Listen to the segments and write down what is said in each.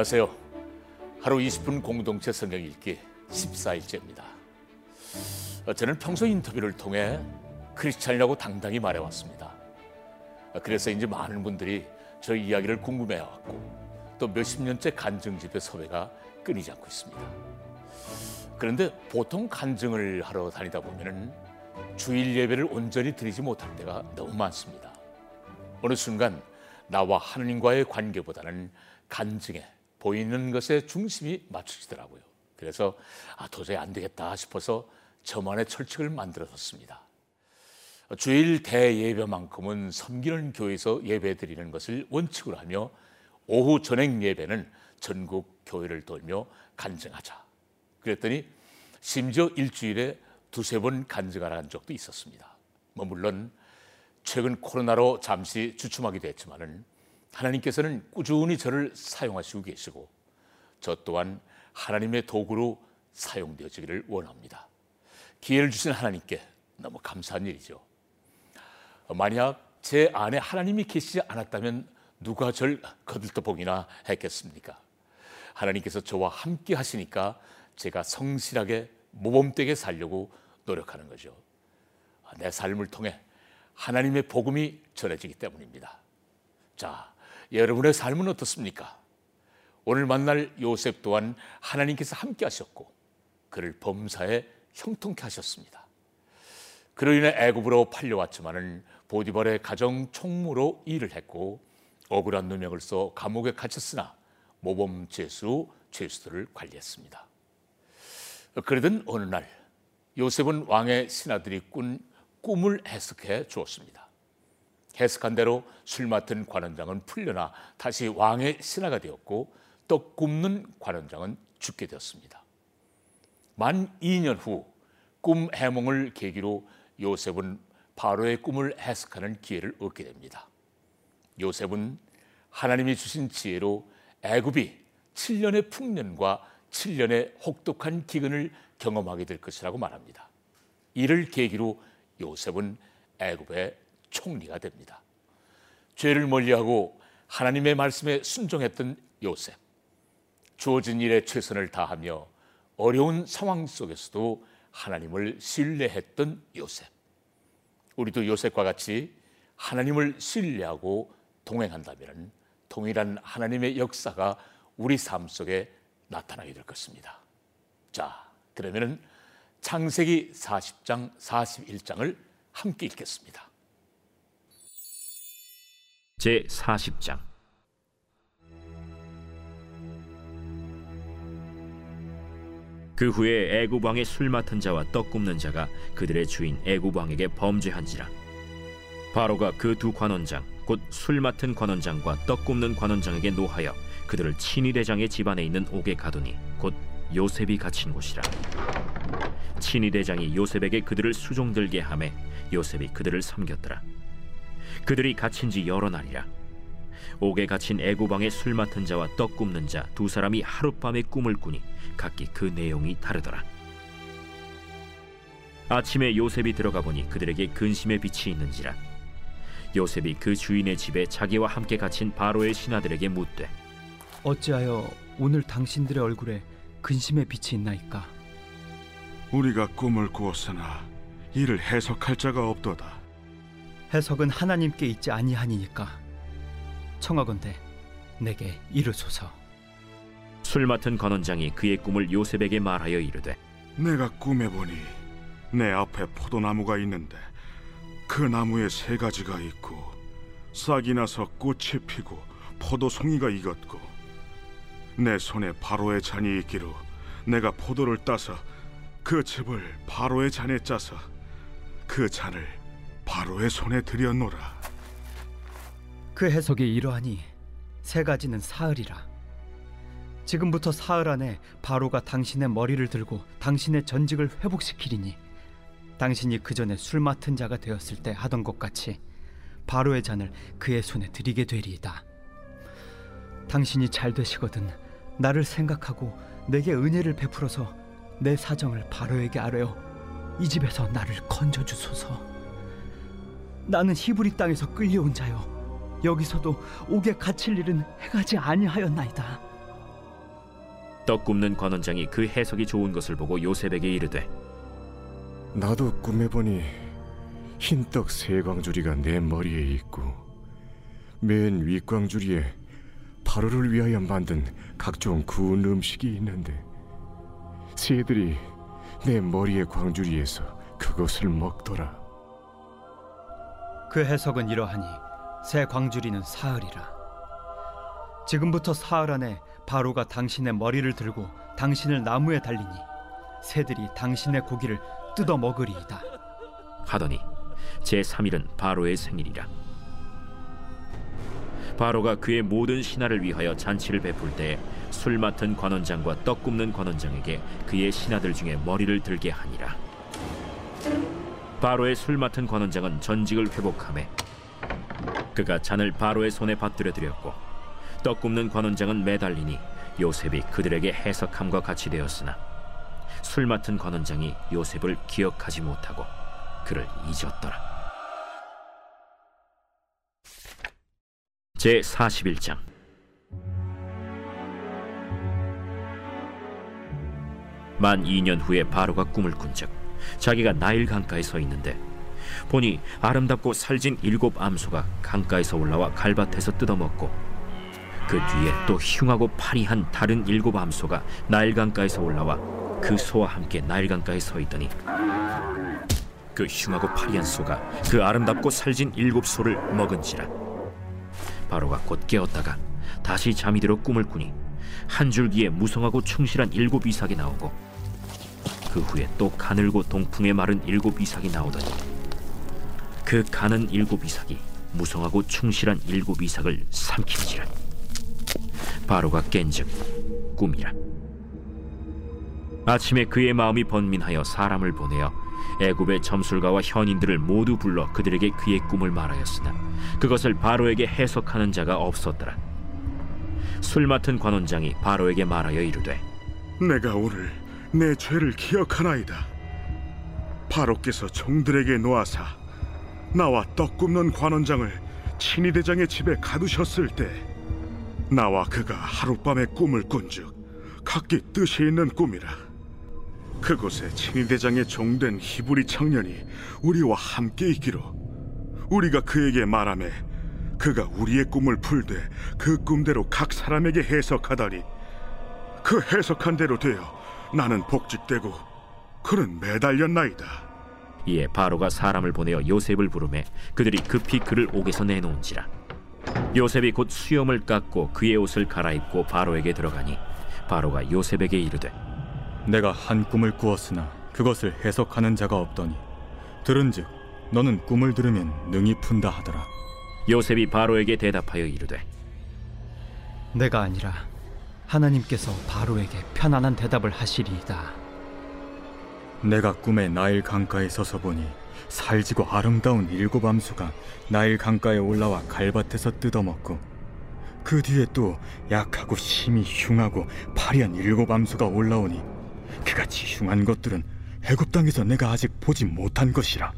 안녕하세요. 하루 20분 공동체 성경 읽기 14일째입니다. 저는 평소 인터뷰를 통해 크리스찬이라고 당당히 말해왔습니다. 그래서인지 많은 분들이 저 이야기를 궁금해왔고 또 몇십 년째 간증 집회 섭외가 끊이지 않고 있습니다. 그런데 보통 간증을 하러 다니다 보면은 주일 예배를 온전히 드리지 못할 때가 너무 많습니다. 어느 순간 나와 하느님과의 관계보다는 간증에 보이는 것에 중심이 맞춰지더라고요. 그래서 아, 도저히 안 되겠다 싶어서 저만의 철칙을 만들어뒀습니다. 주일 대예배만큼은 섬기는 교회에서 예배 드리는 것을 원칙으로 하며 오후 전행 예배는 전국 교회를 돌며 간증하자. 그랬더니 심지어 일주일에 두세 번 간증하라는 적도 있었습니다. 뭐 물론 최근 코로나로 잠시 주춤하기도 했지만은 하나님께서는 꾸준히 저를 사용하시고 계시고 저 또한 하나님의 도구로 사용되어지기를 원합니다. 기회를 주신 하나님께 너무 감사한 일이죠. 만약 제 안에 하나님이 계시지 않았다면 누가 절 거들떠보기나 했겠습니까? 하나님께서 저와 함께 하시니까 제가 성실하게 모범되게 살려고 노력하는 거죠. 내 삶을 통해 하나님의 복음이 전해지기 때문입니다. 자, 여러분의 삶은 어떻습니까? 오늘 만날 요셉 또한 하나님께서 함께 하셨고 그를 범사에 형통케 하셨습니다. 그로 인해 애굽으로 팔려왔지만은 보디발의 가정 총무로 일을 했고 억울한 누명을 써 감옥에 갇혔으나 모범 죄수로 죄수들을 관리했습니다. 그러던 어느 날 요셉은 왕의 신하들이 꾼 꿈을 해석해 주었습니다. 해석한 대로 술 맡은 관원장은 풀려나 다시 왕의 신하가 되었고 떡 굽는 관원장은 죽게 되었습니다. 만 2년 후 꿈 해몽을 계기로 요셉은 바로의 꿈을 해석하는 기회를 얻게 됩니다. 요셉은 하나님이 주신 지혜로 애굽이 7년의 풍년과 7년의 혹독한 기근을 경험하게 될 것이라고 말합니다. 이를 계기로 요셉은 애굽의 총리가 됩니다. 죄를 멀리하고 하나님의 말씀에 순종했던 요셉. 주어진 일에 최선을 다하며 어려운 상황 속에서도 하나님을 신뢰했던 요셉. 우리도 요셉과 같이 하나님을 신뢰하고 동행한다면 동일한 하나님의 역사가 우리 삶 속에 나타나게 될 것입니다. 자, 그러면은 창세기 40장, 41장을 함께 읽겠습니다. 제 40장. 그 후에 애굽 왕의 술 맡은 자와 떡 굽는 자가 그들의 주인 애굽 왕에게 범죄한지라. 바로가 그 두 관원장 곧 술 맡은 관원장과 떡 굽는 관원장에게 노하여 그들을 친위 대장의 집안에 있는 옥에 가두니 곧 요셉이 갇힌 곳이라. 친위 대장이 요셉에게 그들을 수종들게 하매 요셉이 그들을 섬겼더라 그들이 갇힌 지 여러 날이라. 옥에 갇힌 애고방의 술 맡은 자와 떡 굽는 자 두 사람이 하룻밤에 꿈을 꾸니 각기 그 내용이 다르더라. 아침에 요셉이 들어가 보니 그들에게 근심의 빛이 있는지라. 요셉이 그 주인의 집에 자기와 함께 갇힌 바로의 신하들에게 묻되 어찌하여 오늘 당신들의 얼굴에 근심의 빛이 있나이까? 우리가 꿈을 꾸었으나 이를 해석할 자가 없도다 해석은 하나님께 있지 아니하니니까. 청하건대 내게 이르소서. 술 맡은 관원장이 그의 꿈을 요셉에게 말하여 이르되 내가 꿈에 보니 내 앞에 포도나무가 있는데 그 나무에 세 가지가 있고 싹이 나서 꽃이 피고 포도송이가 익었고 내 손에 바로의 잔이 있기로 내가 포도를 따서 그 즙을 바로의 잔에 짜서 그 잔을 바로의 손에 들여놓으라. 그 해석이 이러하니 세 가지는 사흘이라. 지금부터 사흘 안에 바로가 당신의 머리를 들고 당신의 전직을 회복시키리니 당신이 그 전에 술 맡은 자가 되었을 때 하던 것 같이 바로의 잔을 그의 손에 드리게 되리이다. 당신이 잘 되시거든 나를 생각하고 내게 은혜를 베풀어서 내 사정을 바로에게 아뢰어 이 집에서 나를 건져 주소서. 나는 히브리 땅에서 끌려온 자요 여기서도 옥에 갇힐 일은 해가지 아니하였나이다 떡 굽는 관원장이 그 해석이 좋은 것을 보고 요셉에게 이르되 나도 꿈에 보니 흰 떡 세 광주리가 내 머리에 있고 맨 윗광주리에 바로를 위하여 만든 각종 구운 음식이 있는데 새들이 내 머리의 광주리에서 그것을 먹더라. 그 해석은 이러하니 새 광주리는 사흘이라. 지금부터 사흘 안에 바로가 당신의 머리를 들고 당신을 나무에 달리니 새들이 당신의 고기를 뜯어 먹으리이다. 하더니 제 3일은 바로의 생일이라 바로가 그의 모든 신하를 위하여 잔치를 베풀 때에 술 맡은 관원장과 떡 굽는 관원장에게 그의 신하들 중에 머리를 들게 하니라 바로의 술 맡은 관원장은 전직을 회복하매 그가 잔을 바로의 손에 받들어 드렸고 떡 굽는 관원장은 매달리니 요셉이 그들에게 해석함과 같이 되었으나 술 맡은 관원장이 요셉을 기억하지 못하고 그를 잊었더라. 제 41장 만 2년 후에 바로가 꿈을 꾼즉 자기가 나일 강가에 서 있는데 보니 아름답고 살진 일곱 암소가 강가에서 올라와 갈밭에서 뜯어먹고 그 뒤에 또 흉하고 파리한 다른 일곱 암소가 나일 강가에서 올라와 그 소와 함께 나일 강가에 서 있더니 그 흉하고 파리한 소가 그 아름답고 살진 일곱 소를 먹은지라. 바로가 곧 깨었다가 다시 잠이 들어 꿈을 꾸니 한 줄기에 무성하고 충실한 일곱 이삭이 나오고 그 후에 또 가늘고 동풍에 마른 일곱 이삭이 나오더니 그 가는 일곱 이삭이 무성하고 충실한 일곱 이삭을 삼킨지라 바로가 깬즉 꿈이라 아침에 그의 마음이 번민하여 사람을 보내어 애굽의 점술가와 현인들을 모두 불러 그들에게 그의 꿈을 말하였으나 그것을 바로에게 해석하는 자가 없었더라. 술 맡은 관원장이 바로에게 말하여 이르되 내가 오늘 내 죄를 기억하나이다. 바로께서 종들에게 놓아사 나와 떡 굽는 관원장을 친위 대장의 집에 가두셨을 때 나와 그가 하룻밤에 꿈을 꾼즉 각기 뜻이 있는 꿈이라. 그곳에 친위 대장의 종된 히브리 청년이 우리와 함께 있기로 우리가 그에게 말하매 그가 우리의 꿈을 풀되 그 꿈대로 각 사람에게 해석하다니 그 해석한 대로 되어 나는 복직되고 그는 매달렸나이다. 이에 바로가 사람을 보내어 요셉을 부르매 그들이 급히 그를 옥에서 내놓은지라 요셉이 곧 수염을 깎고 그의 옷을 갈아입고 바로에게 들어가니 바로가 요셉에게 이르되 내가 한 꿈을 꾸었으나 그것을 해석하는 자가 없더니 들은즉 너는 꿈을 들으면 능히 푼다 하더라. 요셉이 바로에게 대답하여 이르되 내가 아니라 하나님께서 바로에게 편안한 대답을 하시리이다. 내가 꿈에 나일 강가에 서서 보니 살지고 아름다운 일곱 암수가 나일 강가에 올라와 갈밭에서 뜯어먹고 그 뒤에 또 약하고 심히 흉하고 파리한 일곱 암수가 올라오니 그같이 흉한 것들은 애굽 땅에서 내가 아직 보지 못한 것이라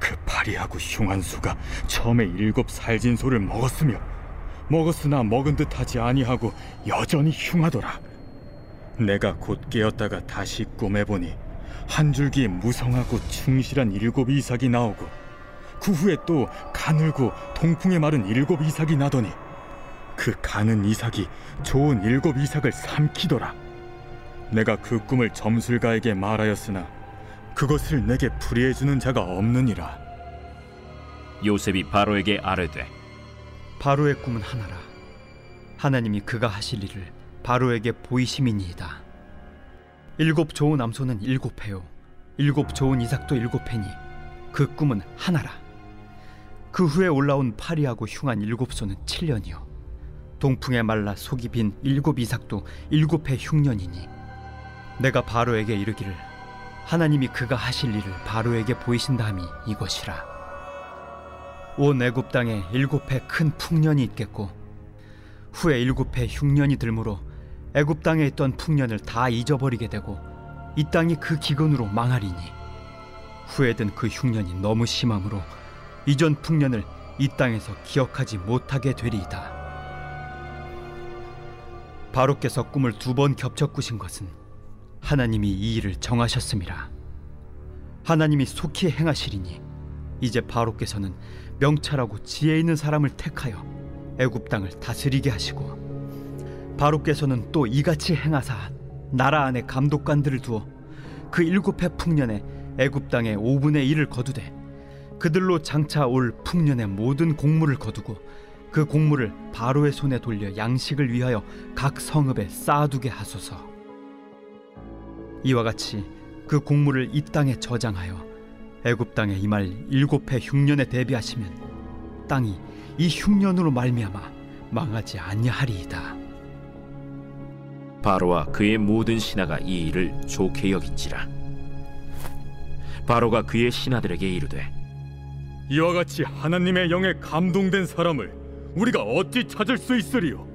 그 파리하고 흉한 수가 처음에 일곱 살진 소를 먹었으며 먹었으나 먹은 듯하지 아니하고 여전히 흉하더라. 내가 곧 깨었다가 다시 꿈에 보니 한 줄기에 무성하고 충실한 일곱 이삭이 나오고 그 후에 또 가늘고 동풍에 마른 일곱 이삭이 나더니 그 가는 이삭이 좋은 일곱 이삭을 삼키더라. 내가 그 꿈을 점술가에게 말하였으나 그것을 내게 풀이해 주는 자가 없느니라. 요셉이 바로에게 아뢰되 바로의 꿈은 하나라. 하나님이 그가 하실 일을 바로에게 보이심이니이다. 일곱 좋은 암소는 일곱 해요. 일곱 좋은 이삭도 일곱 해니 그 꿈은 하나라. 그 후에 올라온 파리하고 흉한 일곱 소는 칠년이요. 동풍에 말라 속이 빈 일곱 이삭도 일곱 해 흉년이니 내가 바로에게 이르기를 하나님이 그가 하실 일을 바로에게 보이신다 함이 이것이라. 온 애굽 땅에 일곱 해 큰 풍년이 있겠고 후에 일곱 해 흉년이 들므로 애굽 땅에 있던 풍년을 다 잊어버리게 되고 이 땅이 그 기근으로 망하리니 후에 든 그 흉년이 너무 심함으로 이전 풍년을 이 땅에서 기억하지 못하게 되리이다. 바로께서 꿈을 두 번 겹쳐 꾸신 것은 하나님이 이 일을 정하셨음이라 하나님이 속히 행하시리니 이제 바로께서는 명찰하고 지혜 있는 사람을 택하여 애굽 땅을 다스리게 하시고 바로께서는 또 이같이 행하사 나라 안에 감독관들을 두어 그 일곱 해 풍년에 애굽 땅의 5분의 1을 거두되 그들로 장차 올 풍년의 모든 곡물을 거두고 그 곡물을 바로의 손에 돌려 양식을 위하여 각 성읍에 쌓아두게 하소서. 이와 같이 그 곡물을 이 땅에 저장하여 애굽 땅에 임할 일곱 해 흉년에 대비하시면 땅이 이 흉년으로 말미암아 망하지 아니하리이다. 바로와 그의 모든 신하가 이 일을 좋게 여긴지라 바로가 그의 신하들에게 이르되 이와 같이 하나님의 영에 감동된 사람을 우리가 어찌 찾을 수 있으리요?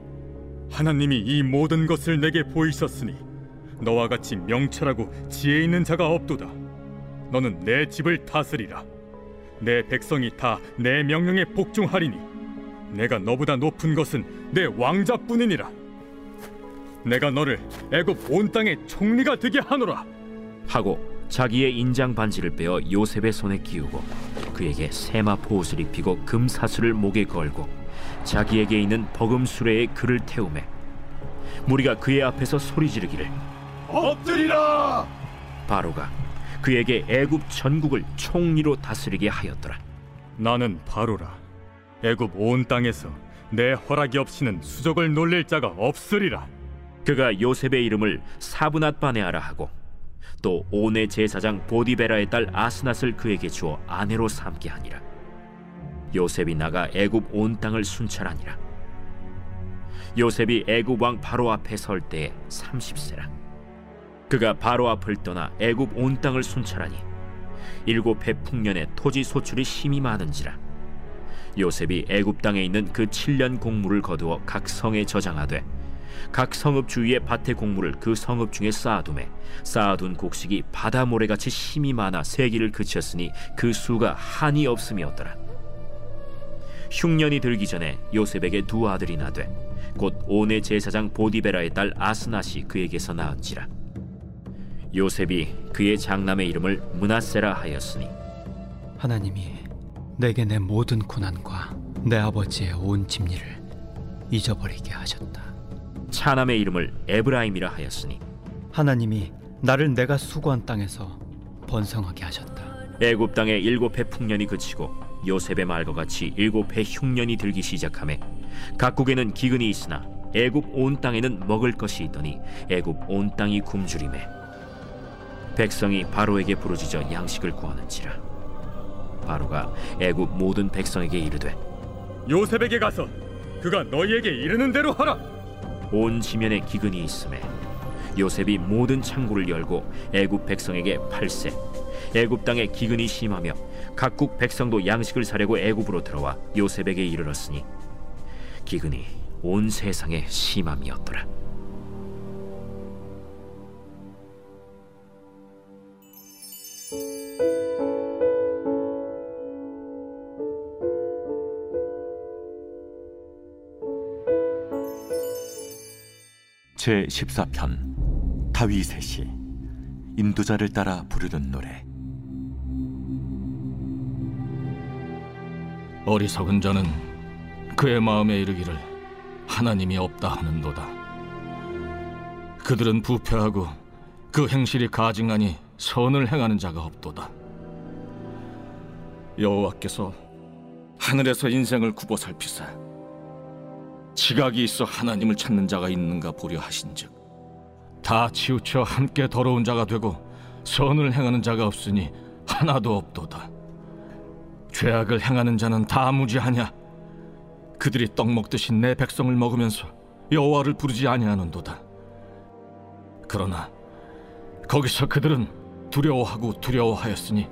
하나님이 이 모든 것을 내게 보이셨으니 너와 같이 명철하고 지혜 있는 자가 없도다. 너는 내 집을 다스리라. 내 백성이 다 내 명령에 복종하리니 내가 너보다 높은 것은 내 왕자뿐이니라. 내가 너를 애굽 온 땅의 총리가 되게 하노라. 하고 자기의 인장 반지를 빼어 요셉의 손에 끼우고 그에게 세마 포 옷을 입히고 금사슬을 목에 걸고 자기에게 있는 버금 수레에 그를 태우매 무리가 그의 앞에서 소리 지르기를 엎드리라! 바로가 그에게 애굽 전국을 총리로 다스리게 하였더라 나는 바로라. 애굽 온 땅에서 내 허락이 없이는 수족을 놀릴 자가 없으리라. 그가 요셉의 이름을 사브낫 바네아라 하고 또 오네 제사장 보디베라의 딸 아스낫을 그에게 주어 아내로 삼게 하니라 요셉이 나가 애굽 온 땅을 순찰하니라 요셉이 애굽 왕 바로 앞에 설 때에 30세라 그가 바로 앞을 떠나 애굽 온 땅을 순찰하니 일곱 해 풍년에 토지 소출이 심히 많은지라. 요셉이 애굽 땅에 있는 그 7년 공물을 거두어 각 성에 저장하되 각 성읍 주위의 밭의 곡물을 그 성읍 중에 쌓아두매 쌓아둔 곡식이 바다 모래같이 힘이 많아 세기를 그쳤으니 그 수가 한이 없음이었더라. 흉년이 들기 전에 요셉에게 두 아들이 나되 곧 오네 제사장 보디베라의 딸 아스낫이 그에게서 낳은지라 요셉이 그의 장남의 이름을 문하세라 하였으니 하나님이 내게 내 모든 고난과 내 아버지의 온 집리를 잊어버리게 하셨다. 차남의 이름을 에브라임이라 하였으니 하나님이 나를 내가 수고한 땅에서 번성하게 하셨다. 애굽 땅에 일곱 해 풍년이 그치고 요셉의 말과 같이 일곱 해 흉년이 들기 시작하매 각국에는 기근이 있으나 애굽 온 땅에는 먹을 것이 있더니 애굽 온 땅이 굶주림에 백성이 바로에게 부르짖어 양식을 구하는지라. 바로가 애굽 모든 백성에게 이르되 요셉에게 가서 그가 너희에게 이르는 대로 하라. 온 지면에 기근이 있음에 요셉이 모든 창고를 열고 애굽 백성에게 팔세. 애굽 땅에 기근이 심하며 각국 백성도 양식을 사려고 애굽으로 들어와 요셉에게 이르렀으니 기근이 온 세상에 심함이었더라 제 14편 다윗의 시 인도자를 따라 부르는 노래 어리석은 자는 그의 마음에 이르기를 하나님이 없다 하는도다. 그들은 부패하고 그 행실이 가증하니 선을 행하는 자가 없도다. 여호와께서 하늘에서 인생을 굽어 살피사 지각이 있어 하나님을 찾는 자가 있는가 보려 하신즉 다 치우쳐 함께 더러운 자가 되고 선을 행하는 자가 없으니 하나도 없도다. 죄악을 행하는 자는 다 무지하냐? 그들이 떡 먹듯이 내 백성을 먹으면서 여호와를 부르지 아니하는도다. 그러나 거기서 그들은 두려워하고 두려워하였으니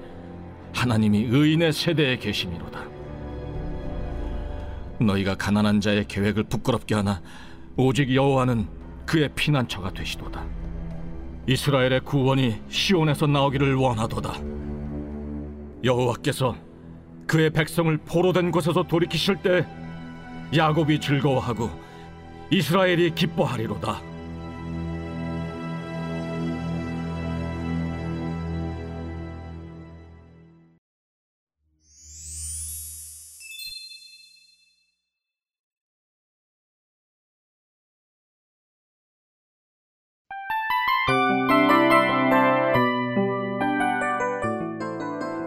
하나님이 의인의 세대에 계심이로다. 너희가 가난한 자의 계획을 부끄럽게 하나 오직 여호와는 그의 피난처가 되시도다. 이스라엘의 구원이 시온에서 나오기를 원하도다. 여호와께서 그의 백성을 포로된 곳에서 돌이키실 때 야곱이 즐거워하고 이스라엘이 기뻐하리로다.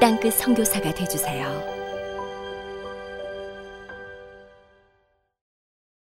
땅끝 선교사가 되주세요.